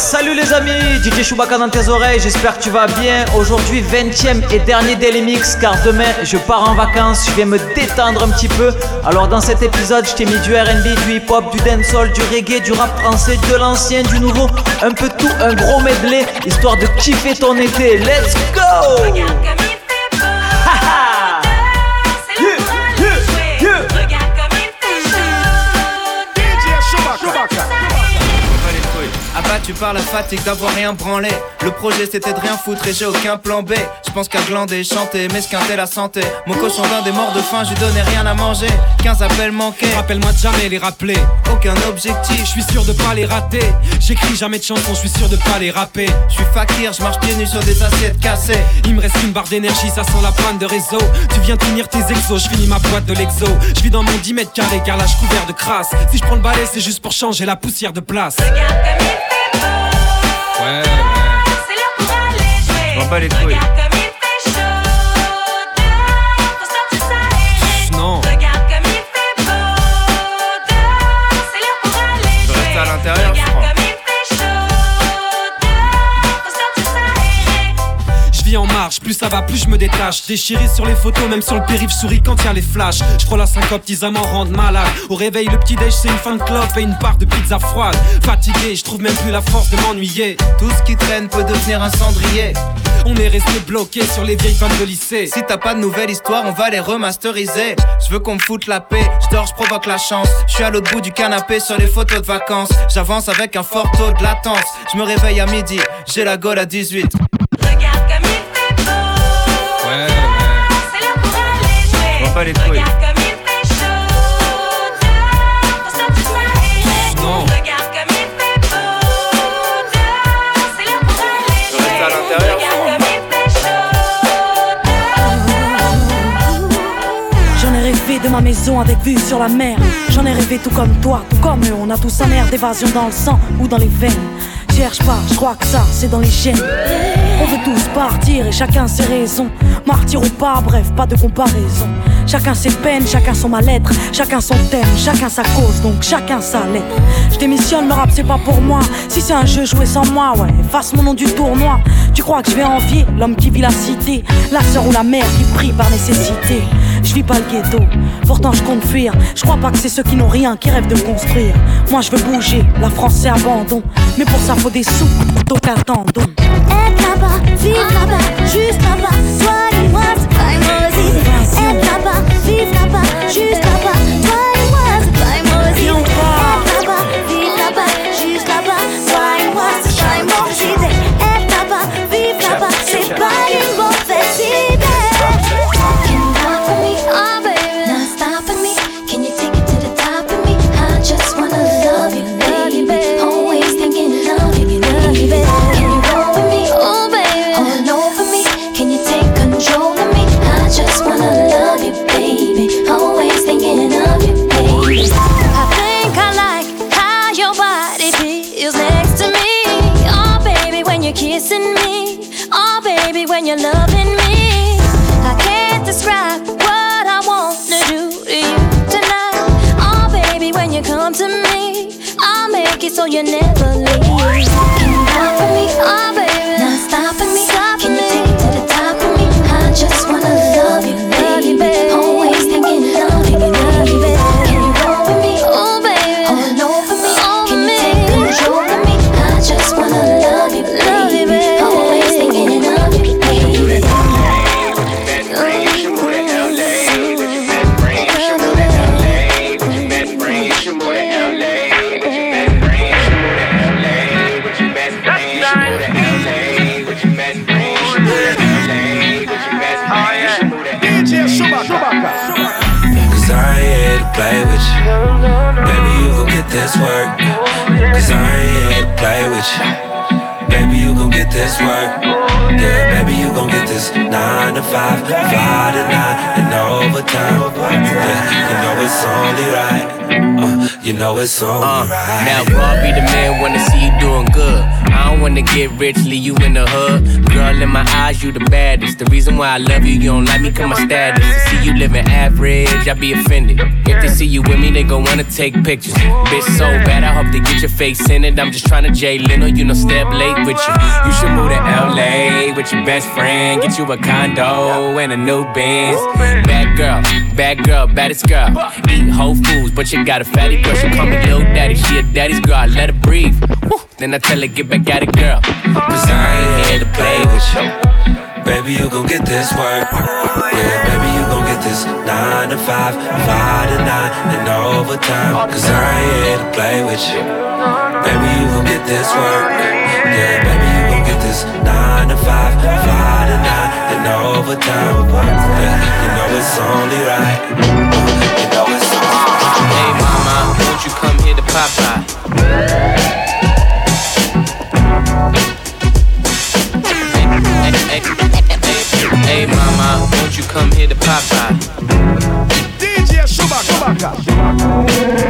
salut les amis, DJ Chewbacca dans tes oreilles, j'espère que tu vas bien. Aujourd'hui 20ème et dernier Daily Mix car demain je pars en vacances, je vais me détendre un petit peu. Alors dans cet épisode je t'ai mis du RB, du hip hop, du dancehall, du reggae, du rap français, de l'ancien, du nouveau, un peu tout, un gros medley, histoire de kiffer ton été. Let's go Tu par la fatigue d'avoir rien branlé. Le projet c'était de rien foutre et j'ai aucun plan B. Je pense qu'à glander, chanter, m'esquinter la santé. Mon cochon d'un des morts de faim, je lui donnais rien à manger. 15 appels manqués. Rappelle-moi de jamais les rappeler. Aucun objectif, je suis sûr de pas les rater. J'écris jamais de chansons, je suis sûr de pas les rapper. Je suis fakir, je marche pieds nus sur des assiettes cassées. Il me reste une barre d'énergie, ça sent la panne de réseau. Tu viens tenir tes exos, je finis ma boîte de l'exo. Je vis dans mon 10 mètres carrés car là je couvert de crasse. Si je prends le balai, c'est juste pour changer la poussière de place. Ouais, ouais. C'est l'heure pour aller jouer. On va pas les couilles. Plus ça va, plus je me détache. Déchiré sur les photos, même sur le périph' souris quand y a les flashs. Je prends la syncope, ils m'en rendent malade. Au réveil, le petit déj, c'est une fin de clope et une part de pizza froide. Fatigué, je trouve même plus la force de m'ennuyer. Tout ce qui traîne peut devenir un cendrier. On est resté bloqué sur les vieilles femmes de lycée. Si t'as pas de nouvelles histoires, on va les remasteriser. Je veux qu'on me foute la paix, je dors, je provoque la chance. Je suis à l'autre bout du canapé sur les photos de vacances. J'avance avec un fort taux de latence. Je me réveille à midi, j'ai la gueule à 18. Pas les couilles. Regarde comme il fait chaud. Faut sortir ça Non. Regarde comme il fait beau. C'est l'heure pour aller jouer. Reste à l'intérieur. Regarde comme il fait chaud. J'en ai rêvé de ma maison avec vue sur la mer. J'en ai rêvé tout comme toi, tout comme eux. On a tous un air d'évasion dans le sang ou dans les veines. Cherche pas, je crois que ça, c'est dans les chaînes. On veut tous partir et chacun ses raisons. Martyr ou pas, bref, pas de comparaison. Chacun ses peines, chacun son mal-être, chacun son thème, chacun sa cause, donc chacun sa lettre. Je démissionne, le rap c'est pas pour moi. Si c'est un jeu joué sans moi, ouais, fasse mon nom du tournoi. Tu crois que je vais envier l'homme qui vit la cité, la sœur ou la mère qui prie par nécessité. Je vis pas le ghetto, pourtant je compte fuir. Je crois pas que c'est ceux qui n'ont rien qui rêvent de construire. Moi je veux bouger, la France c'est abandon. Mais pour ça faut des sous, donc attendons. Être là-bas, vivre là-bas, juste là-bas, toi et moi c'est pas là-bas, juste know it's only. Uh, you know it's only right. now, be the man wanna see you doing good. I don't wanna get rich, leave you in the hood. Girl, in my eyes, you the baddest. The reason why I love you, you don't like me, cause my status. To see you living average, I be offended. If they see you with me, they gon' wanna take pictures. Bitch, so bad, I hope they get your face in it. I'm just tryna Jay Leno, you know, step late with you. You should move to LA with your best friend. Get you a condo and a new Benz. Bad girl, bad girl, baddest girl. Eat Whole Foods, but you got a fatty girl. She call me little daddy, she a daddy's girl. I let her breathe. Woo. Then I tell her, get back at it, girl. Cause I ain't here to play with you. Baby, you gon' get this work. Yeah, baby, you gon' get this 9 to 5, 5 to 9, and overtime. Cause I ain't here to play with you. Baby, you gon' get this work. Yeah, baby, you get this 9 to 5, 5 to 9, and overtime. Yeah, you know it's only right. You know it's only right. Hey, mama, won't you come here to Popeye? Hey, hey, hey, hey, mama, won't you come here to Popeye? DJ Chewbacca. Hey,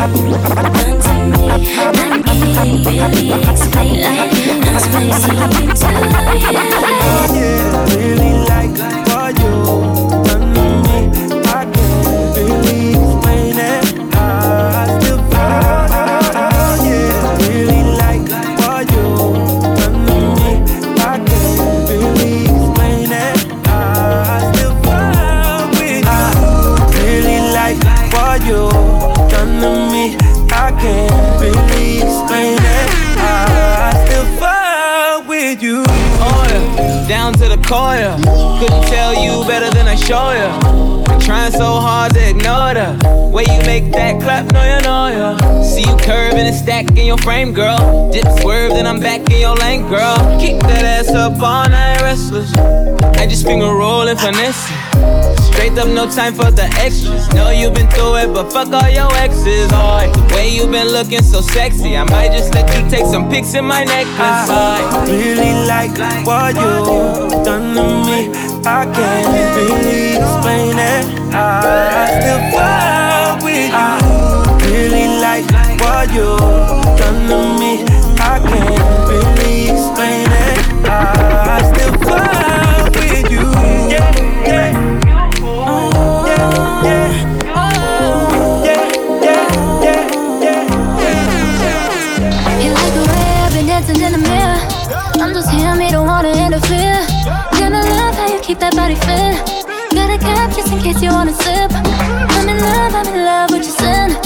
Oh, really like what you the corner. Couldn't tell you better than I show. I'm trying so hard to ignore the way you make that clap, no you know ya. See you curving and stack in your frame, girl. Dip swerve, then I'm back in your lane, girl. Keep that ass up all night, restless. I just finger roll and finesse. it. Straight up, no time for the extras. Know you been through it, but fuck all your exes. Oh, the way you been looking so sexy, I might just let you take some pics in my necklace. I really like what you done to me. I can't really explain it. I still fall with you. Ah. Really like what you done to me. Case you wanna sip. I'm in love, I'm in love with your sin.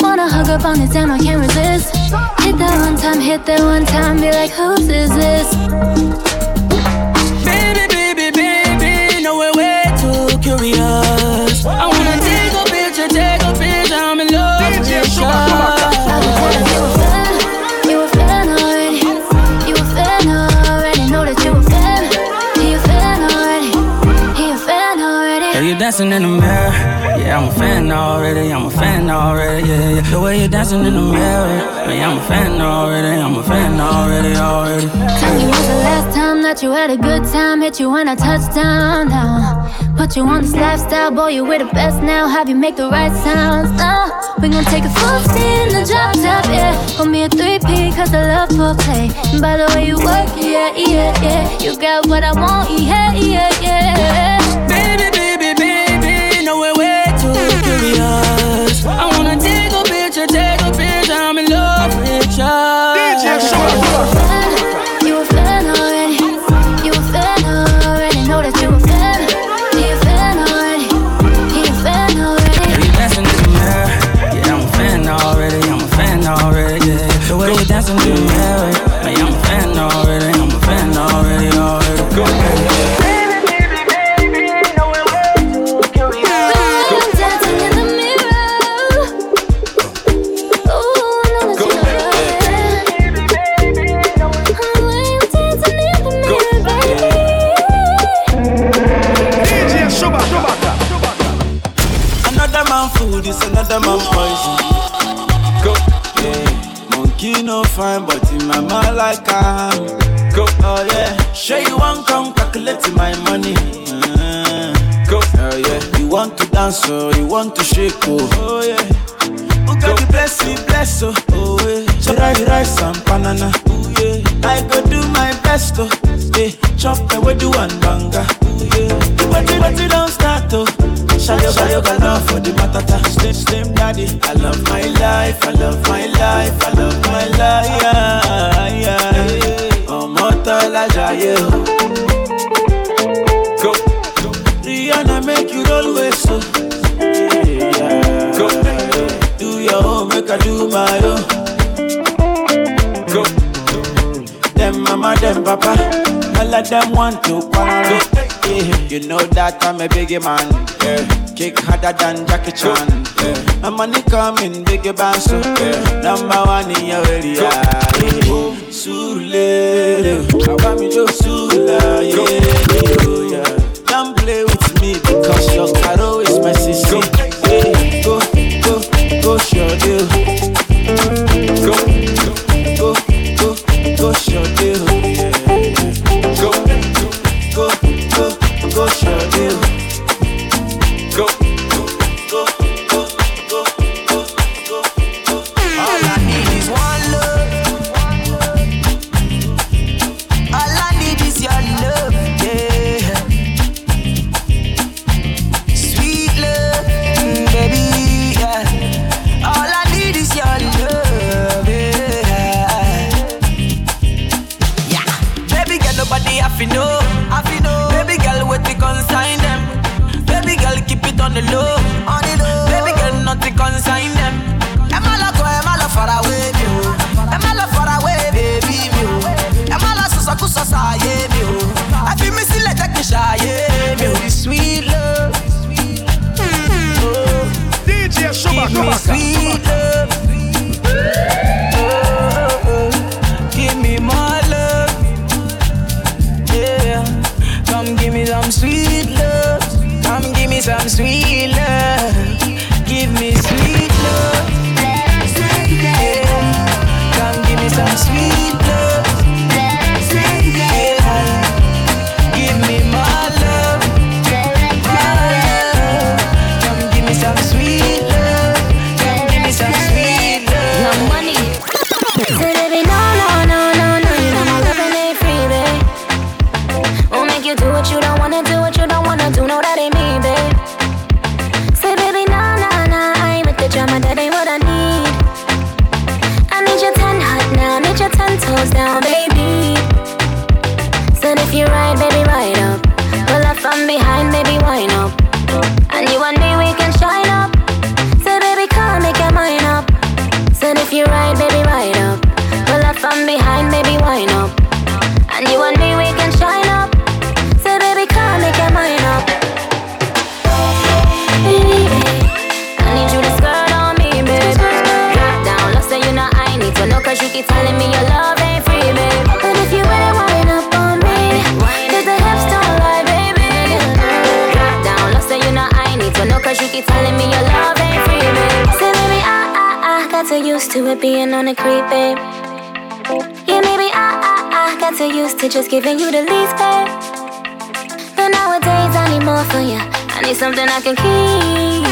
Wanna hug up on it, damn, I can't resist. Hit that one time, hit that one time, be like, whose is this? dancing in the mirror. Yeah, I'm a fan already, I'm a fan already, yeah, yeah. The way you're dancing in the mirror. Yeah, I'm a fan already, I'm a fan already, already. Tell me when's the last time that you had a good time? Hit you when I touch down now. Put you on this lifestyle, boy, you are the best now. Have you make the right sounds? Oh, we gon' take a full in the drop top, yeah. Call me a 3P, cause I love foreplay. And by the way you work, yeah, yeah, yeah. You got what I want, yeah, yeah, yeah. dancer, you want to shake, oh. Oh, yeah. Who can got the blessing, bless, oh. Oh, yeah. So rice, rice and banana. Oh, yeah. I go do my best, oh. Yeah. Chop and we do one banga. Oh, yeah. But it, but it don't start, oh. Shayo, shayo, gala for the matata. Slim, slim, daddy. I love my life, I love my life, I love my life. Yeah, yeah. Ọmọ tọ́lájà yẹ o. Oh. I do my own. Go. Them mama, them papa, all of them want to party. Yeah. You know that I'm a biggie man. Yeah. Kick harder than Jackie Chan. Yeah. My money coming, biggie bang so. Yeah. Number one in your area. Yeah. Sule, I want me to Sule, yeah. 你的 kinda babe. Yeah, maybe I, ah, I, ah, I ah, got so used to just giving you the least, babe. But nowadays I need more from you. I need something I can keep.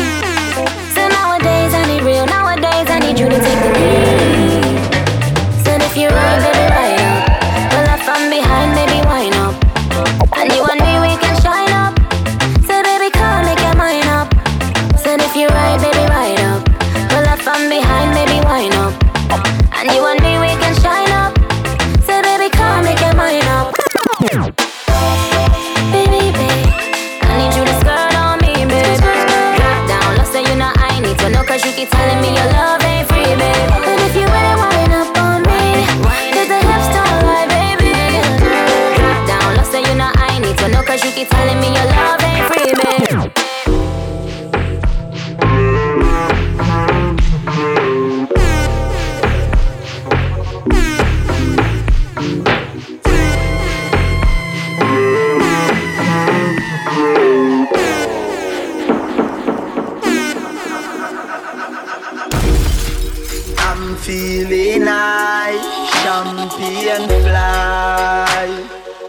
So nowadays I need real. Nowadays I need you to take the lead. So if you're right,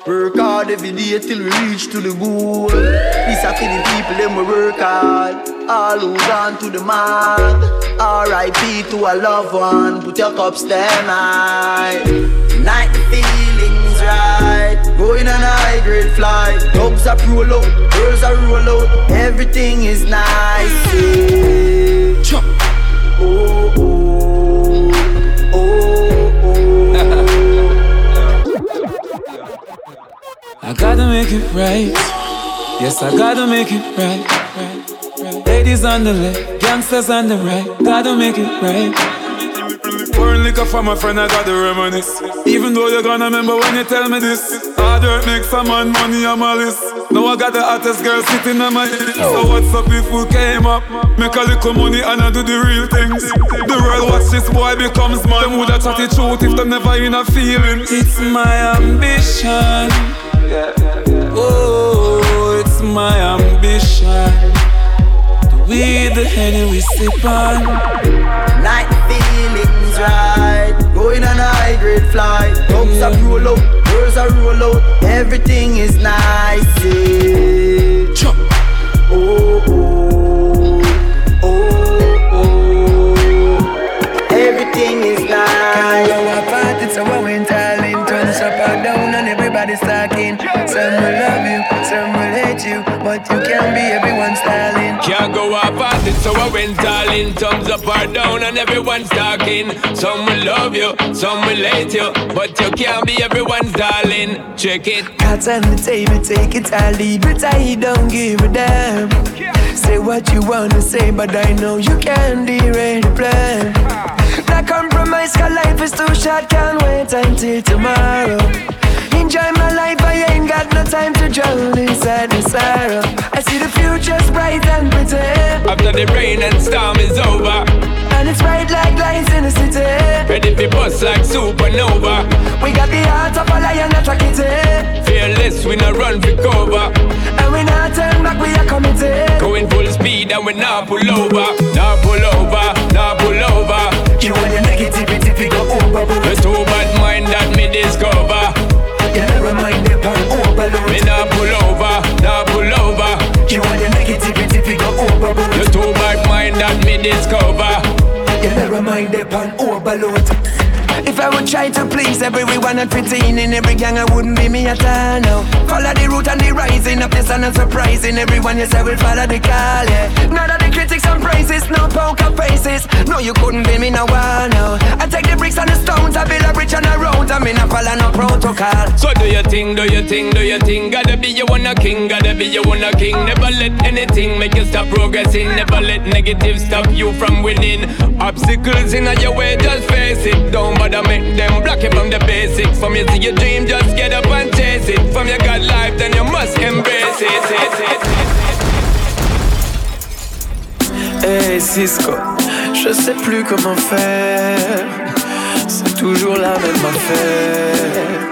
Work hard every day till we reach to the goal. This a for the people them we work hard. All who gone to the mark. R.I.P. to a loved one. Put your cups down high. Night the feelings right. Going on a high grade flight. Dogs are roll out, girls are roll out. Everything is nice. Yeah. Oh, oh, I gotta make it right. Yes, I gotta make it right. right, right. Ladies on the left, gangsters on the right. Gotta make it right. Pouring liquor for my friend, I gotta reminisce. Even though you're gonna remember when you tell me this. Hard work makes some man money on my list. Now I got the hottest girl sitting on my head. So what's up if we came up? Make a little money and I do the real things. The world watch this boy becomes man. Them woulda chat it truth if them never in a feeling. It's my ambition. Oh, it's my ambition. The weed, the henny we sip on. Night feelings right. Going on a high grade flight. Dogs are mm. roll out, girls are roll out. Everything is nice. Yeah. Oh, oh, you, you can't be everyone's darling. Can't go off at it, so I went all in. Thumbs up or down, and everyone's talking. Some will love you, some will hate you, but you can't be everyone's darling. Check it. Cards on the table, take it or leave it. I don't give a damn. Say what you wanna say, but I know you can't derail the plan. Not compromise, cause life is too short, can't wait until tomorrow. To inside the sorrow. I see the future's bright and pretty. After the rain and storm is over, And it's bright like lights in the city. ready for bust like supernova. We got the heart of a lion, a track it. Fearless, we not run for cover. And we not turn back, we are committed. Going full speed and we not pull over, not pull over, not pull over. You and your negativity, we go overboard. The two bad mind that me discover. You never mind the pan overload. Me not pull over, not pull over. You and your negativity, we go overboard. The two bad mind that me discover. You never mind the pan overload. If I would try to please everyone at 15 in every gang, I wouldn't be me at all. No. Follow the route and the rising up the sun and surprising everyone. Yes, I will follow the call. Yeah. None of the critics and praises, no poker faces. No, you couldn't be me no one. No. I take the bricks and the stones, I build a bridge and a road. I mean, I follow no protocol. So do your thing, do your thing, do your thing. Gotta be your one a king, gotta be your one a king. Never let anything make you stop progressing. Never let negative stop you from winning. Obstacles in your way, just face it. Don't bother make them block you from the basics. From you see your dream, just get up and chase it. From your God life, then you must embrace it. Hey Cisco, je sais plus comment faire. C'est toujours la même affaire.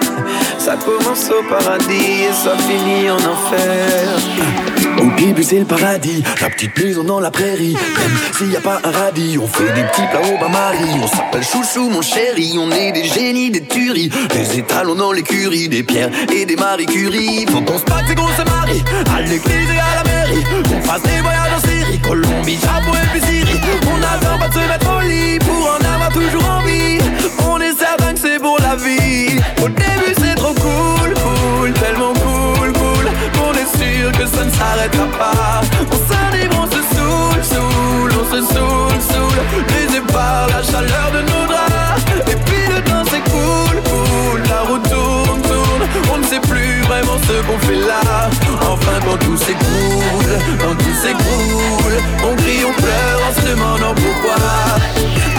Ça commence au paradis et ça finit en enfer. Au début c'est le paradis, la petite maison dans la prairie. Même s'il y a pas un radis, on fait des petits plats au bain-marie. On s'appelle chouchou mon chéri, on est des génies, des tueries. Des étalons dans l'écurie, des pierres et des Marie Curie. Faut qu'on se batte et qu'on se marie, à l'église et à la mairie. On fasse des voyages en Syrie, Colombie, Japon et puis Syrie. On attend pas de se mettre au lit pour en avoir toujours envie. On est certain que c'est pour la vie. S'arrêtera pas. On s'anime, on se saoule, saoule, on se saoule, saoule. Les par la chaleur de nos draps. Et puis le temps c'est cool. La route tourne, tourne. On ne sait plus vraiment ce qu'on fait là. Enfin quand tout s'écroule, quand tout s'écroule, on crie, on pleure en se demandant pourquoi.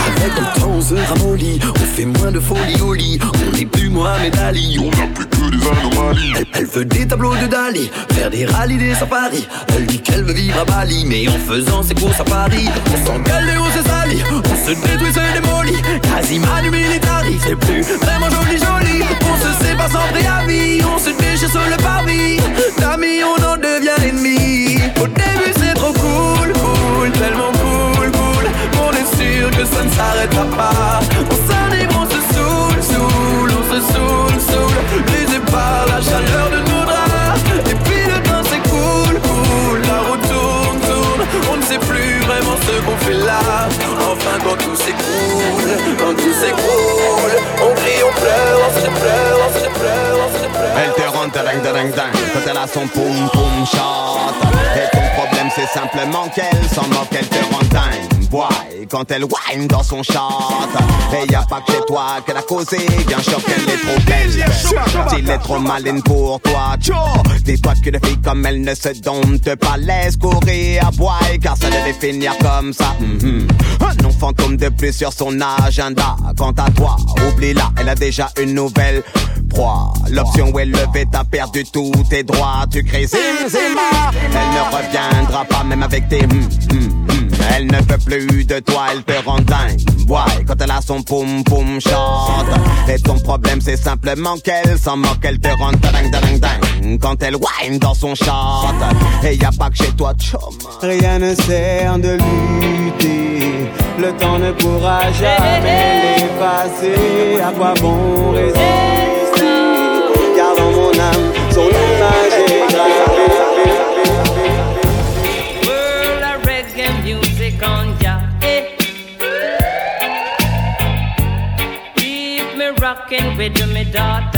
Avec le temps on se ramollit, fait moins de folie au lit. On n'est plus Mohamed Ali, on n'a plus que des anomalies. Elle, elle veut des tableaux de Dali, faire des rallyes, des safaris. Elle dit qu'elle veut vivre à Bali, mais en faisant ses courses à Paris, on s'engueule et on se salit, on se détruit, se démolit. Quasi du militari, c'est plus vraiment joli, joli. On se sépare sans préavis, on se déchire sur le parvis. D'amis, on en devient ennemi. Au début, c'est trop cool, cool, tellement que ça ne s'arrêtera pas. On s'anime, on se saoule, saoule, on se saoule, saoule. Les par la chaleur de nos draps. Et puis le temps cool, cool. La route tourne, tourne. On ne sait plus vraiment ce qu'on fait là. Enfin, quand tout s'écroule, quand tout s'écroule, on crie, on pleure, on se pleure, on se pleure, on se pleure. Elle te rend ding ding ding quand elle a son poum poum shot. Et ton problème c'est simplement qu'elle s'en moque, te rend quand elle whine dans son shot. Et y a pas que chez toi qu'elle a causé, bien sûr qu'elle est trop belle. S'il est trop maline pour toi. Dis-toi que les filles comme elle ne se domptent pas, laisse courir à boy, car ça devait finir comme ça. Mhm. Un nom fantôme de plus sur son agenda. Quant à toi, oublie-la, elle a déjà une nouvelle proie. L'option où elle levait, t'as perdu tous tes droits. Tu crées zim. Elle ne reviendra pas, même avec tes hum. Elle ne veut plus de toi, elle te rend dingue. Ouais, quand elle a son poum poum chante. Et ton problème, c'est simplement qu'elle s'en moque, elle te rend dingue, dingue, dingue. Quand elle whine dans son chante. Et y a pas que chez toi, chum. Rien ne sert de lutter, le temps ne pourra jamais l'effacer. À quoi bon résister? Car dans mon âme, son image rocking with me daughter.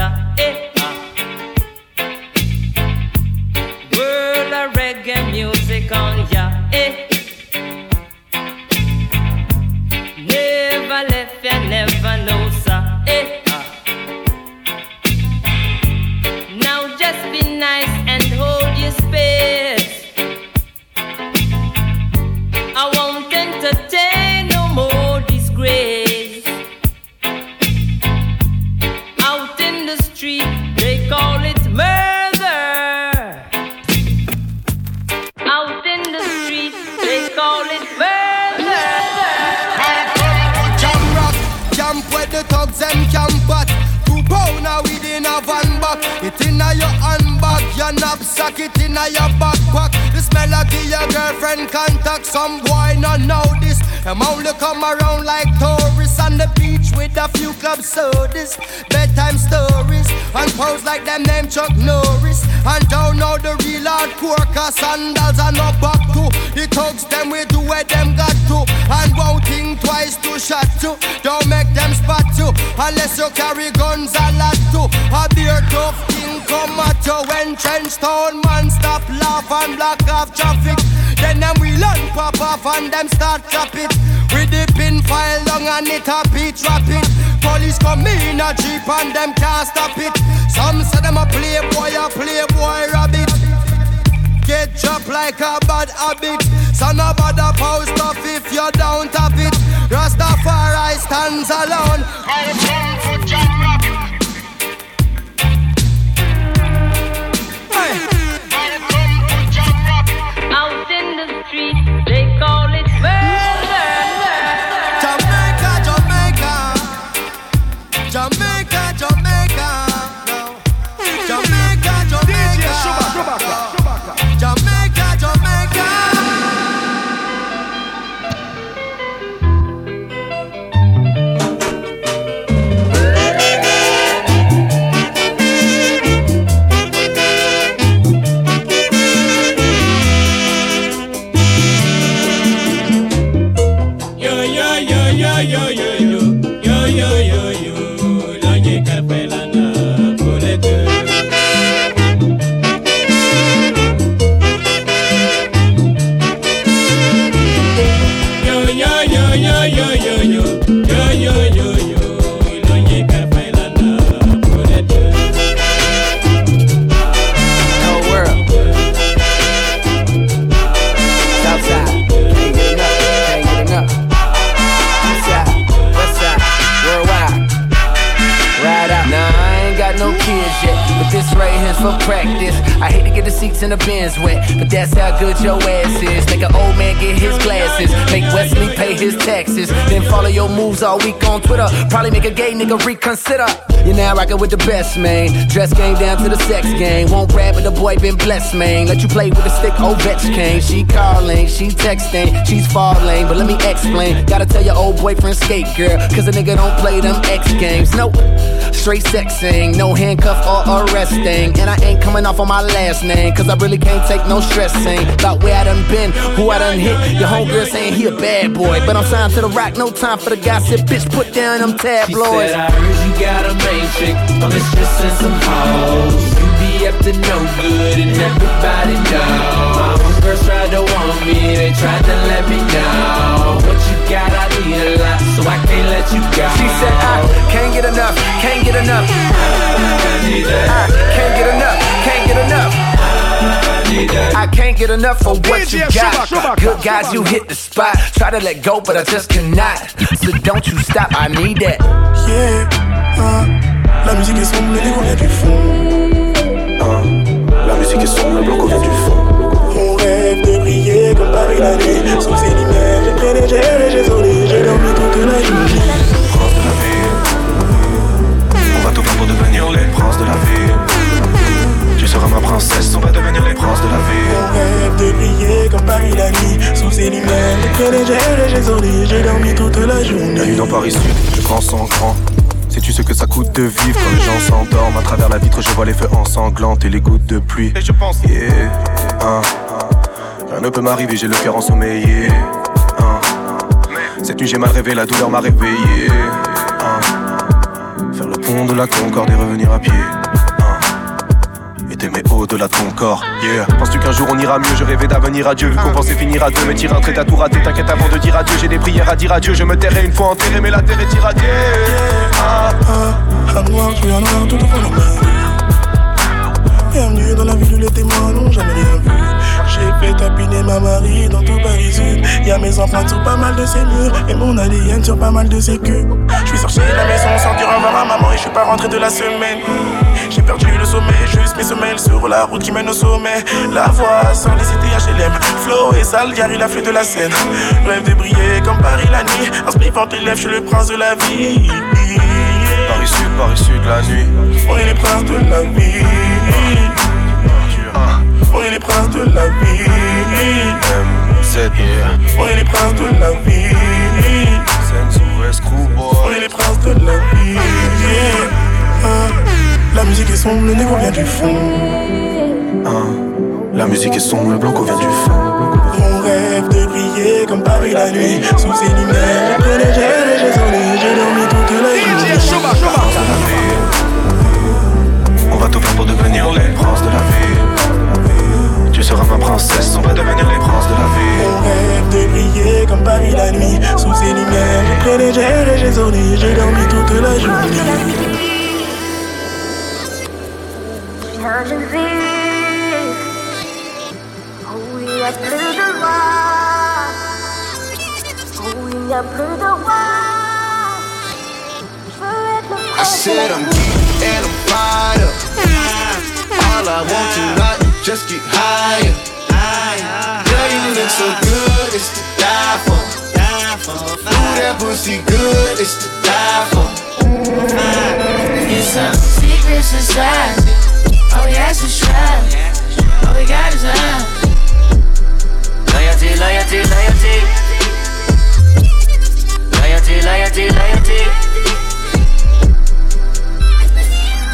Girlfriend contact. Some boy not know this. Them only come around like tourists on the beach with a few club sodas, bedtime stories, and pose like them name Chuck Norris. And don't know the real hardcore, cause sandals are no back to. The thugs them we do where them got to, and won't think twice to shot to. Don't make them spot you, unless you carry guns a lot to. A beer tough thing come at you when trench town man stop laugh and block off traffic. Then them we learn pop off and them start chop it. With the pin file long and it. Police come in a jeep and them can't stop it. Some say them a playboy, a playboy rabbit. Get dropped like a bad habit. So no bother post off if you don't have it. Rastafari stands alone. I come for jam yeah, yeah, yeah. In the bins wet, but that's how good your ass his taxes, then follow your moves all week on Twitter. Probably make a gay nigga reconsider. You're now rocking with the best, man. Dress game down to the sex game. Won't rap, but the boy been blessed, man. Let you play with the stick, Ovechkin. She calling, she texting, she's falling. But let me explain. Gotta tell your old boyfriend skate, girl. Cause a nigga don't play them X games. Nope. Straight sexing, no handcuff or arresting. And I ain't coming off on my last name. Cause I really can't take no stressing. About where I done been, who I done hit. Your homegirl saying he a bad boy. But I'm signed to the rock, no time for the gossip. Bitch, put down them tabloids. She said, I heard you got a main chick on this just and some hoes. You be up to no good and everybody know. My homegirls tried to want me, they tried to let me know. What you got, I need a lot, so I can't let you go. She said, I can't get enough, can't get enough. I can't get enough, can't get enough. I can't get enough for what you got. Good guys, you hit the spot. Try to let go, but I just cannot. So don't you stop, I need that. Yeah, ah, la musique est sombre, le déco vient du fond. Ah, la musique est sombre, le bloc vient du fond. On rêve de briller comme Paris la nuit. Sous ces que ça coûte de vivre quand les gens s'endorment À travers la vitre, je vois les feux ensanglantes et les gouttes de pluie. Et je pense, yeah, hein, rien ne peut m'arriver, j'ai le cœur ensommeillé. hein. Cette nuit, j'ai mal rêvé, la douleur m'a réveillé. hein. Faire le pont de la Concorde et revenir à pied. T'aimer au-delà de ton corps, yeah. Penses-tu qu'un jour on ira mieux? Je rêvais d'avenir à Dieu, vu qu'on pensait finir à deux. Mais tirer un trait, t'as tout raté, t'inquiète avant de dire adieu. J'ai des prières à dire adieu, je me tairai une fois enterré, mais la terre est irradiée. Ah. Ah, à noir, je suis à noir, tout au. Bienvenue dans la ville où les témoins n'ont jamais rien vu. J'ai fait tapiner ma Marie dans tout Paris Sud. Y'a mes empreintes sur pas mal de ses murs et mon ADN sur pas mal de ses culs. Je suis sorti de la maison sans dire au revoir à maman et je suis pas rentré de la semaine. J'ai perdu le sommeil, juste mes semelles sur la route qui mène au sommet. La voix sans les cités HLM, Flo et sale, Gary la flûte de la scène. Rêve de briller comme Paris la nuit. Spliff en tes lèvres, je suis le prince de la vie. Paris Sud, Paris Sud, la nuit. On est les princes de la vie. On est les princes de la vie. MZ. On est les princes de la vie. On est les princes de la vie. La musique est sombre, le négro vient du fond. Hein. La musique est sombre, le blanco vient du fond. On rêve de briller comme Paris la nuit. Sous ces lumières, j'ai pris j'ai erré, j'ai sonné, j'ai dormi toute la journée. On va tout faire pour devenir les princes de la ville. Tu seras ma princesse, on va devenir les princes de la ville. On rêve de briller comme Paris la nuit. Sous ces lumières, j'ai pris j'ai erré, j'ai sonné, j'ai dormi toute la journée. Oh, il y a plus de voix. Oh, il y a plus de voix. Je veux être le I said I'm deep and I'm fired up. All I want tonight is just get higher. Girl, you look so good, it's to die for. Ooh, that pussy good, it's to die for. It's some secret society. All we ask is trust. All we got is love. Loyalty, loyalty, loyalty. Loyalty, loyalty, loyalty.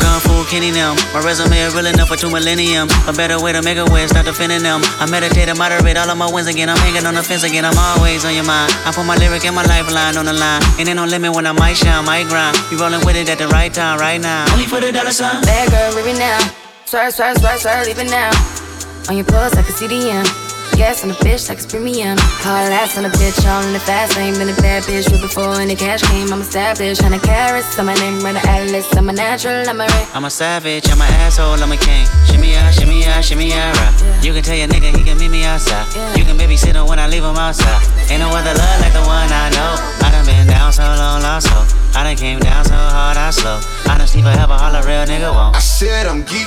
Kung Fu Kenny them. My resume is real enough for two millennium. A better way to make a way, start defending them. I meditate and moderate all of my wins again. I'm hanging on the fence again. I'm always on your mind. I put my lyric and my lifeline on the line. And ain't no limit when I might shine, might grind. You rolling with it at the right time, right now. Only for the dollar sign. Bad girl, leave it now. Swerve, swerve, swerve, swerve, leave it now. On your pulse, I can see the M. gas on a bitch like it's premium. Hard ass on a bitch, all in the fast lane. Been a bad bitch way before any cash came. I'm established, hundred carats. I'm my name, run the atlas. I'm a natural, I'm a ray. I'm a savage, I'm an asshole, I'm a king. Shimmy out, shimmy out, shimmy out, right. You can tell your nigga he can meet me outside. You can babysit him when I leave him outside. Ain't no other love like the one I know. I done been down so long, lost hope. I done came down so hard, I slow. I done sleep forever, all a real nigga won't. I said I'm geek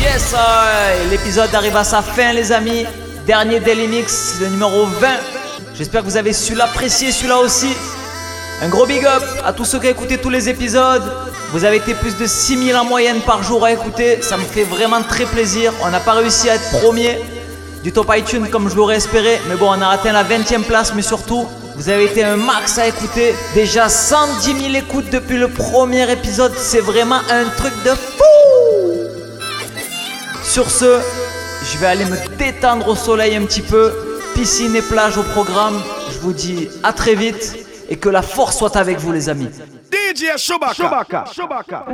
Yes, l'épisode arrive à sa fin, les amis. Dernier Daily Mix, le numéro 20. J'espère que vous avez su l'apprécier, celui-là aussi. Un gros big up à tous ceux qui ont écouté tous les épisodes. Vous avez été plus de 6000 en moyenne par jour à écouter. Ça me fait vraiment très plaisir. On n'a pas réussi à être premier du top iTunes comme je l'aurais espéré. Mais bon, on a atteint la 20e place. Mais surtout, vous avez été un max à écouter. Déjà 110 000 écoutes depuis le premier épisode. C'est vraiment un truc de fou. Sur ce, je vais aller me détendre au soleil un petit peu. Piscine et plage au programme. Je vous dis à très vite et que la force soit avec vous les amis. DJ Chewbacca. Chewbacca. Chewbacca.